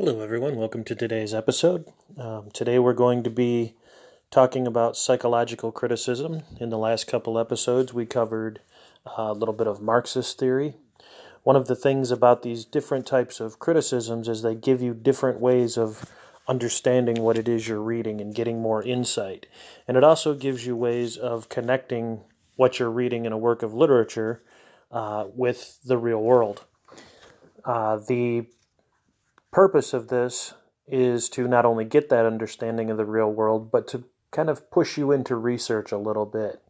Hello, everyone. Welcome to today's episode. Um, today, we're going to be talking about psychological criticism. In the last couple episodes, we covered a little bit of Marxist theory. One of the things about these different types of criticisms is they give you different ways of understanding what it is you're reading and getting more insight. And it also gives you ways of connecting what you're reading in a work of literature uh, with the real world. Uh, the purpose of this is to not only get that understanding of the real world, but to kind of push you into research a little bit.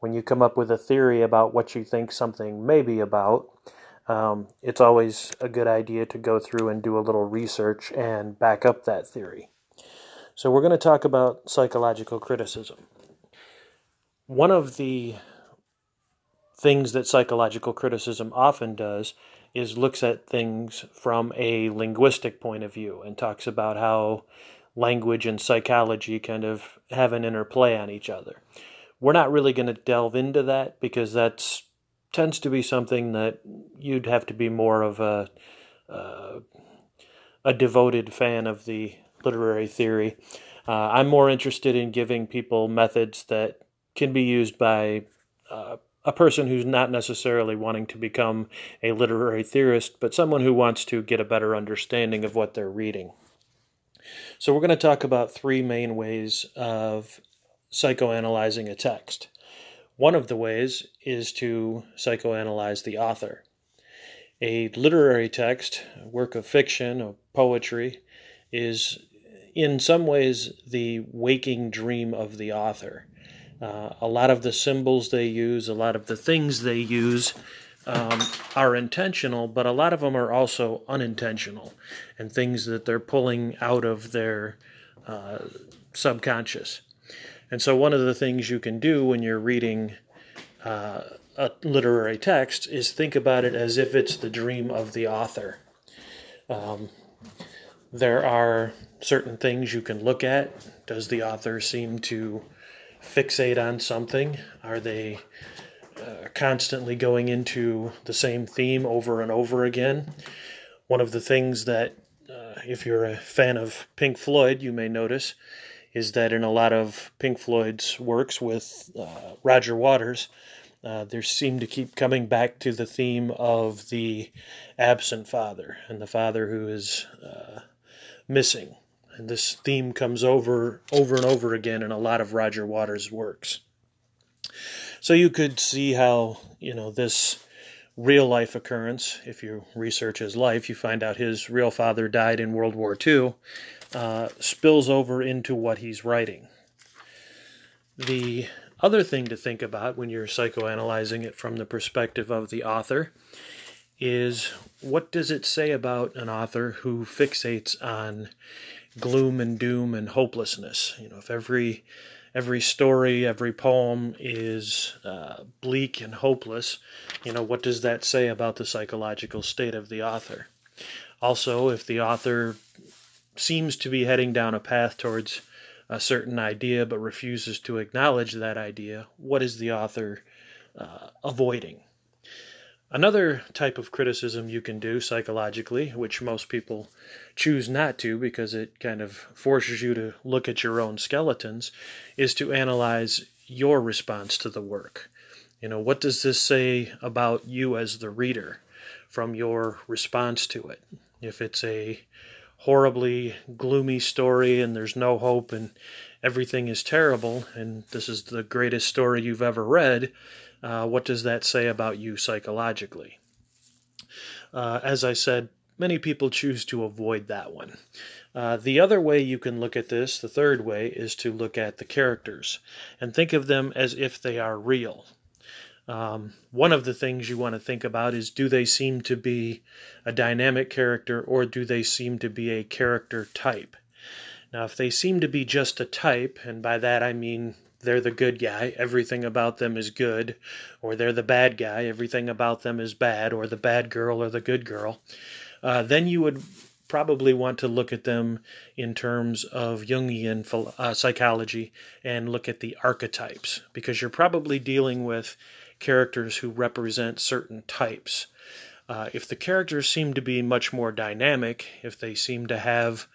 When you come up with a theory about what you think something may be about, um, it's always a good idea to go through and do a little research and back up that theory. So, we're going to talk about psychological criticism. One of the things that psychological criticism often does is looks at things from a linguistic point of view and talks about how language and psychology kind of have an interplay on each other. We're not really going to delve into that because that tends to be something that you'd have to be more of a uh, a devoted fan of the literary theory. Uh, I'm more interested in giving people methods that can be used by uh, a person who's not necessarily wanting to become a literary theorist, but someone who wants to get a better understanding of what they're reading. So, we're going to talk about three main ways of psychoanalyzing a text. One of the ways is to psychoanalyze the author. A literary text, a work of fiction, or poetry, is in some ways the waking dream of the author. Uh, a lot of the symbols they use, a lot of the things they use um, are intentional, but a lot of them are also unintentional and things that they're pulling out of their uh, subconscious. And so, one of the things you can do when you're reading uh, a literary text is think about it as if it's the dream of the author. Um, there are certain things you can look at. Does the author seem to fixate on something? Are they uh, constantly going into the same theme over and over again? One of the things that, uh, if you're a fan of Pink Floyd, you may notice is that in a lot of Pink Floyd's works with uh, Roger Waters, uh, they seem to keep coming back to the theme of the absent father and the father who is uh, missing and this theme comes over over and over again in a lot of Roger Waters' works. So you could see how, you know, this real life occurrence, if you research his life, you find out his real father died in World War II, uh, spills over into what he's writing. The other thing to think about when you're psychoanalyzing it from the perspective of the author is what does it say about an author who fixates on gloom and doom and hopelessness. You know, if every every story, every poem is uh, bleak and hopeless, you know, what does that say about the psychological state of the author? Also, if the author seems to be heading down a path towards a certain idea but refuses to acknowledge that idea, what is the author uh, avoiding? Another type of criticism you can do psychologically, which most people choose not to because it kind of forces you to look at your own skeletons, is to analyze your response to the work. You know, what does this say about you as the reader from your response to it? If it's a horribly gloomy story and there's no hope and everything is terrible and this is the greatest story you've ever read, uh, what does that say about you psychologically? Uh, as I said, many people choose to avoid that one. Uh, the other way you can look at this, the third way, is to look at the characters and think of them as if they are real. Um, one of the things you want to think about is do they seem to be a dynamic character or do they seem to be a character type? Now, if they seem to be just a type, and by that I mean they're the good guy, everything about them is good, or they're the bad guy, everything about them is bad, or the bad girl or the good girl, uh, then you would probably want to look at them in terms of Jungian uh, psychology and look at the archetypes, because you're probably dealing with characters who represent certain types. Uh, if the characters seem to be much more dynamic, if they seem to have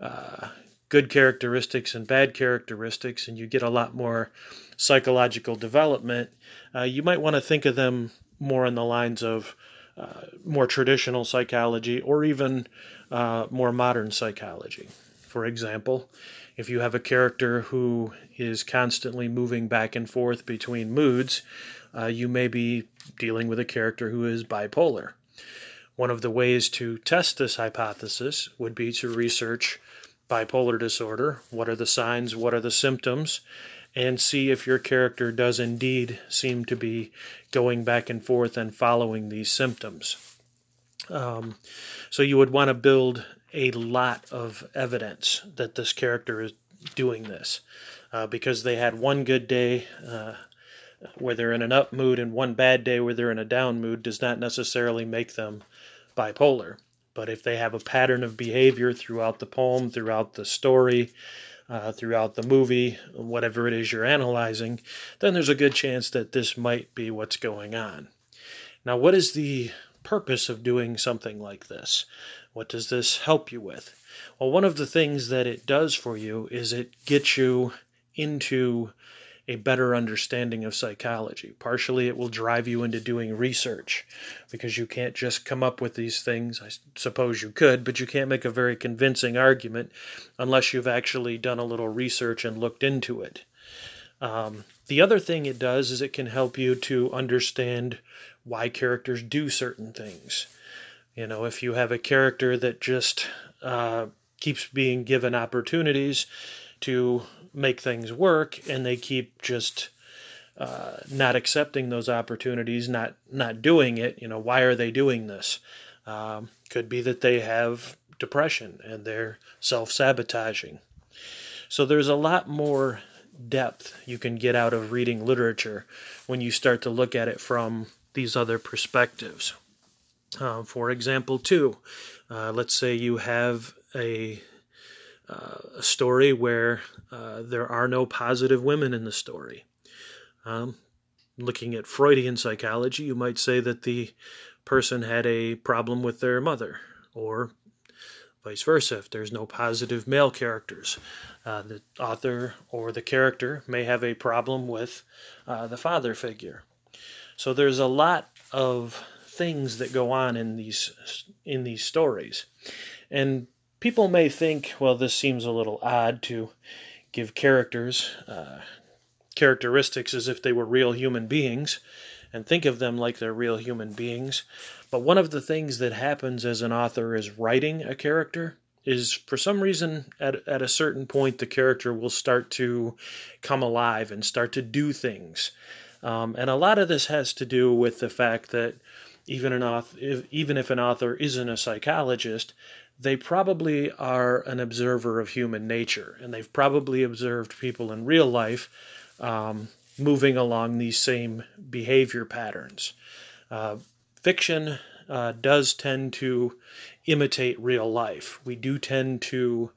uh, good characteristics and bad characteristics, and you get a lot more psychological development, uh, you might want to think of them more on the lines of uh, more traditional psychology or even uh, more modern psychology. For example, if you have a character who is constantly moving back and forth between moods, uh, you may be dealing with a character who is bipolar. One of the ways to test this hypothesis would be to research bipolar disorder. What are the signs? What are the symptoms? And see if your character does indeed seem to be going back and forth and following these symptoms. Um, so you would want to build a lot of evidence that this character is doing this uh, because they had one good day uh, where they're in an up mood and one bad day where they're in a down mood does not necessarily make them bipolar. But if they have a pattern of behavior throughout the poem, throughout the story, uh, throughout the movie, whatever it is you're analyzing, then there's a good chance that this might be what's going on. Now, what is the purpose of doing something like this? What does this help you with? Well, one of the things that it does for you is it gets you into a better understanding of psychology. Partially, it will drive you into doing research because you can't just come up with these things. I suppose you could, but you can't make a very convincing argument unless you've actually done a little research and looked into it. Um, the other thing it does is it can help you to understand why characters do certain things. You know, if you have a character that just uh, keeps being given opportunities to make things work and they keep just uh, not accepting those opportunities, not not doing it. You know, why are they doing this? Um, could be that they have depression and they're self sabotaging. So there's a lot more depth you can get out of reading literature when you start to look at it from these other perspectives. Uh, for example, too, uh, let's say you have a uh, a story where uh, there are no positive women in the story. Um, looking at Freudian psychology, you might say that the person had a problem with their mother, or vice versa. If there's no positive male characters, uh, the author or the character may have a problem with uh, the father figure. So there's a lot of things that go on in these in these stories, and people may think, well, this seems a little odd to give characters uh, characteristics as if they were real human beings and think of them like they're real human beings. But one of the things that happens as an author is writing a character is for some reason at, at a certain point the character will start to come alive and start to do things. Um, and a lot of this has to do with the fact that even an author, if, even if an author isn't a psychologist, they probably are an observer of human nature, and they've probably observed people in real life um, moving along these same behavior patterns. Uh, fiction uh, does tend to imitate real life. We do tend to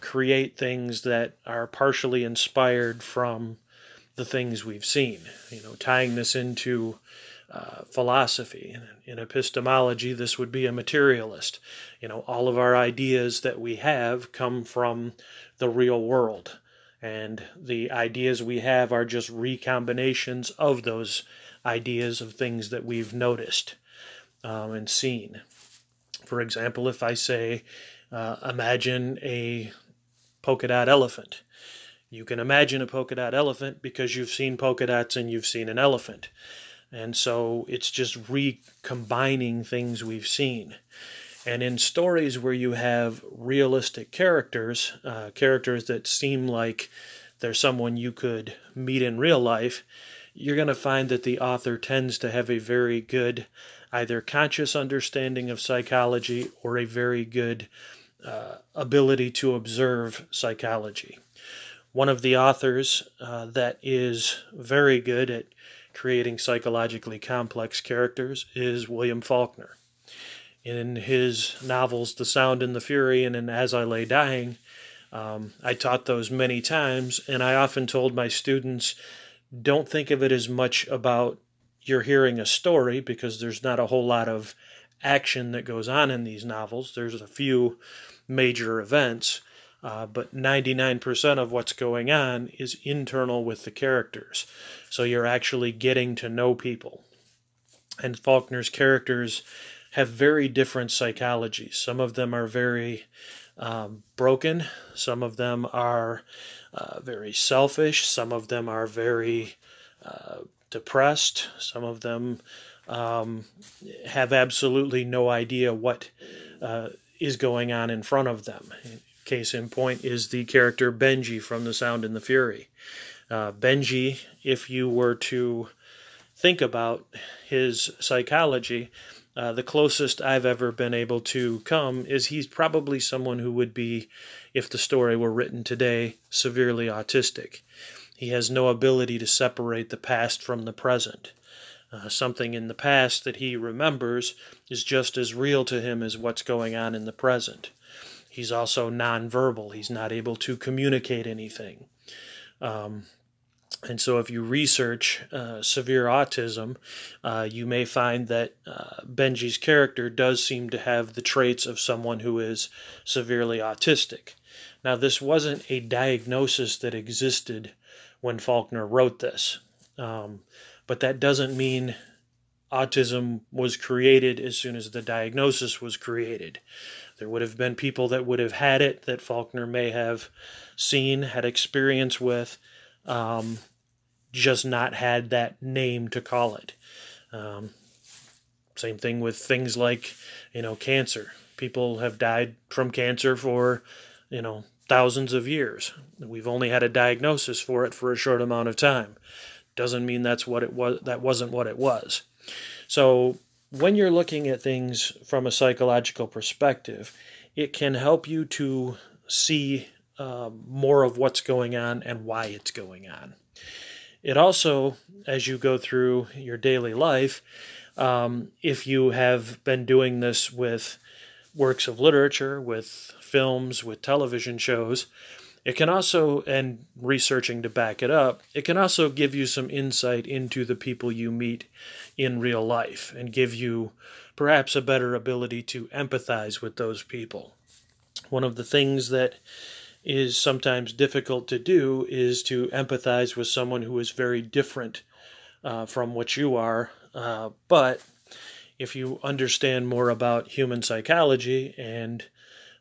create things that are partially inspired from the things we've seen. You know, tying this into uh, philosophy. In epistemology, this would be a materialist. You know, all of our ideas that we have come from the real world, and the ideas we have are just recombinations of those ideas of things that we've noticed um, and seen. For example, if I say, uh, imagine a polka dot elephant. You can imagine a polka dot elephant because you've seen polka dots and you've seen an elephant. And so it's just recombining things we've seen. And in stories where you have realistic characters, uh, characters that seem like they're someone you could meet in real life, you're going to find that the author tends to have a very good, either conscious understanding of psychology or a very good uh, ability to observe psychology. One of the authors uh, that is very good at creating psychologically complex characters is William Faulkner. In his novels, The Sound and the Fury, and in As I Lay Dying, um, I taught those many times, and I often told my students don't think of it as much about you're hearing a story because there's not a whole lot of action that goes on in these novels. There's a few major events, uh, but 99% of what's going on is internal with the characters. So you're actually getting to know people. And Faulkner's characters have very different psychologies. Some of them are very um, broken, some of them are uh, very selfish, some of them are very uh, depressed, some of them um, have absolutely no idea what uh, is going on in front of them. Case in point is the character Benji from The Sound and the Fury. Uh, Benji, if you were to think about his psychology, uh, the closest I've ever been able to come is he's probably someone who would be, if the story were written today, severely autistic. He has no ability to separate the past from the present. Uh, something in the past that he remembers is just as real to him as what's going on in the present. He's also nonverbal. He's not able to communicate anything. Um, and so, if you research uh, severe autism, uh, you may find that uh, Benji's character does seem to have the traits of someone who is severely autistic. Now, this wasn't a diagnosis that existed when Faulkner wrote this. Um, but that doesn't mean autism was created as soon as the diagnosis was created. There would have been people that would have had it that Faulkner may have seen, had experience with, um, just not had that name to call it. Um, same thing with things like, you know, cancer. People have died from cancer for, you know, thousands of years. We've only had a diagnosis for it for a short amount of time doesn't mean that's what it was that wasn't what it was so when you're looking at things from a psychological perspective it can help you to see uh, more of what's going on and why it's going on. It also as you go through your daily life um, if you have been doing this with works of literature with films with television shows it can also, and researching to back it up, it can also give you some insight into the people you meet in real life and give you perhaps a better ability to empathize with those people. One of the things that is sometimes difficult to do is to empathize with someone who is very different uh, from what you are. Uh, but if you understand more about human psychology and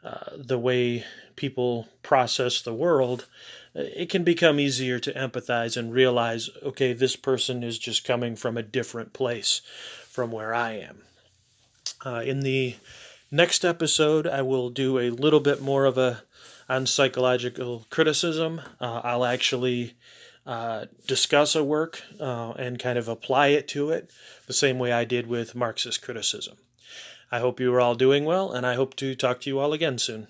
uh, the way people process the world, it can become easier to empathize and realize okay, this person is just coming from a different place from where I am. Uh, in the next episode, I will do a little bit more of a on psychological criticism. Uh, I'll actually uh, discuss a work uh, and kind of apply it to it the same way I did with Marxist criticism. I hope you are all doing well, and I hope to talk to you all again soon.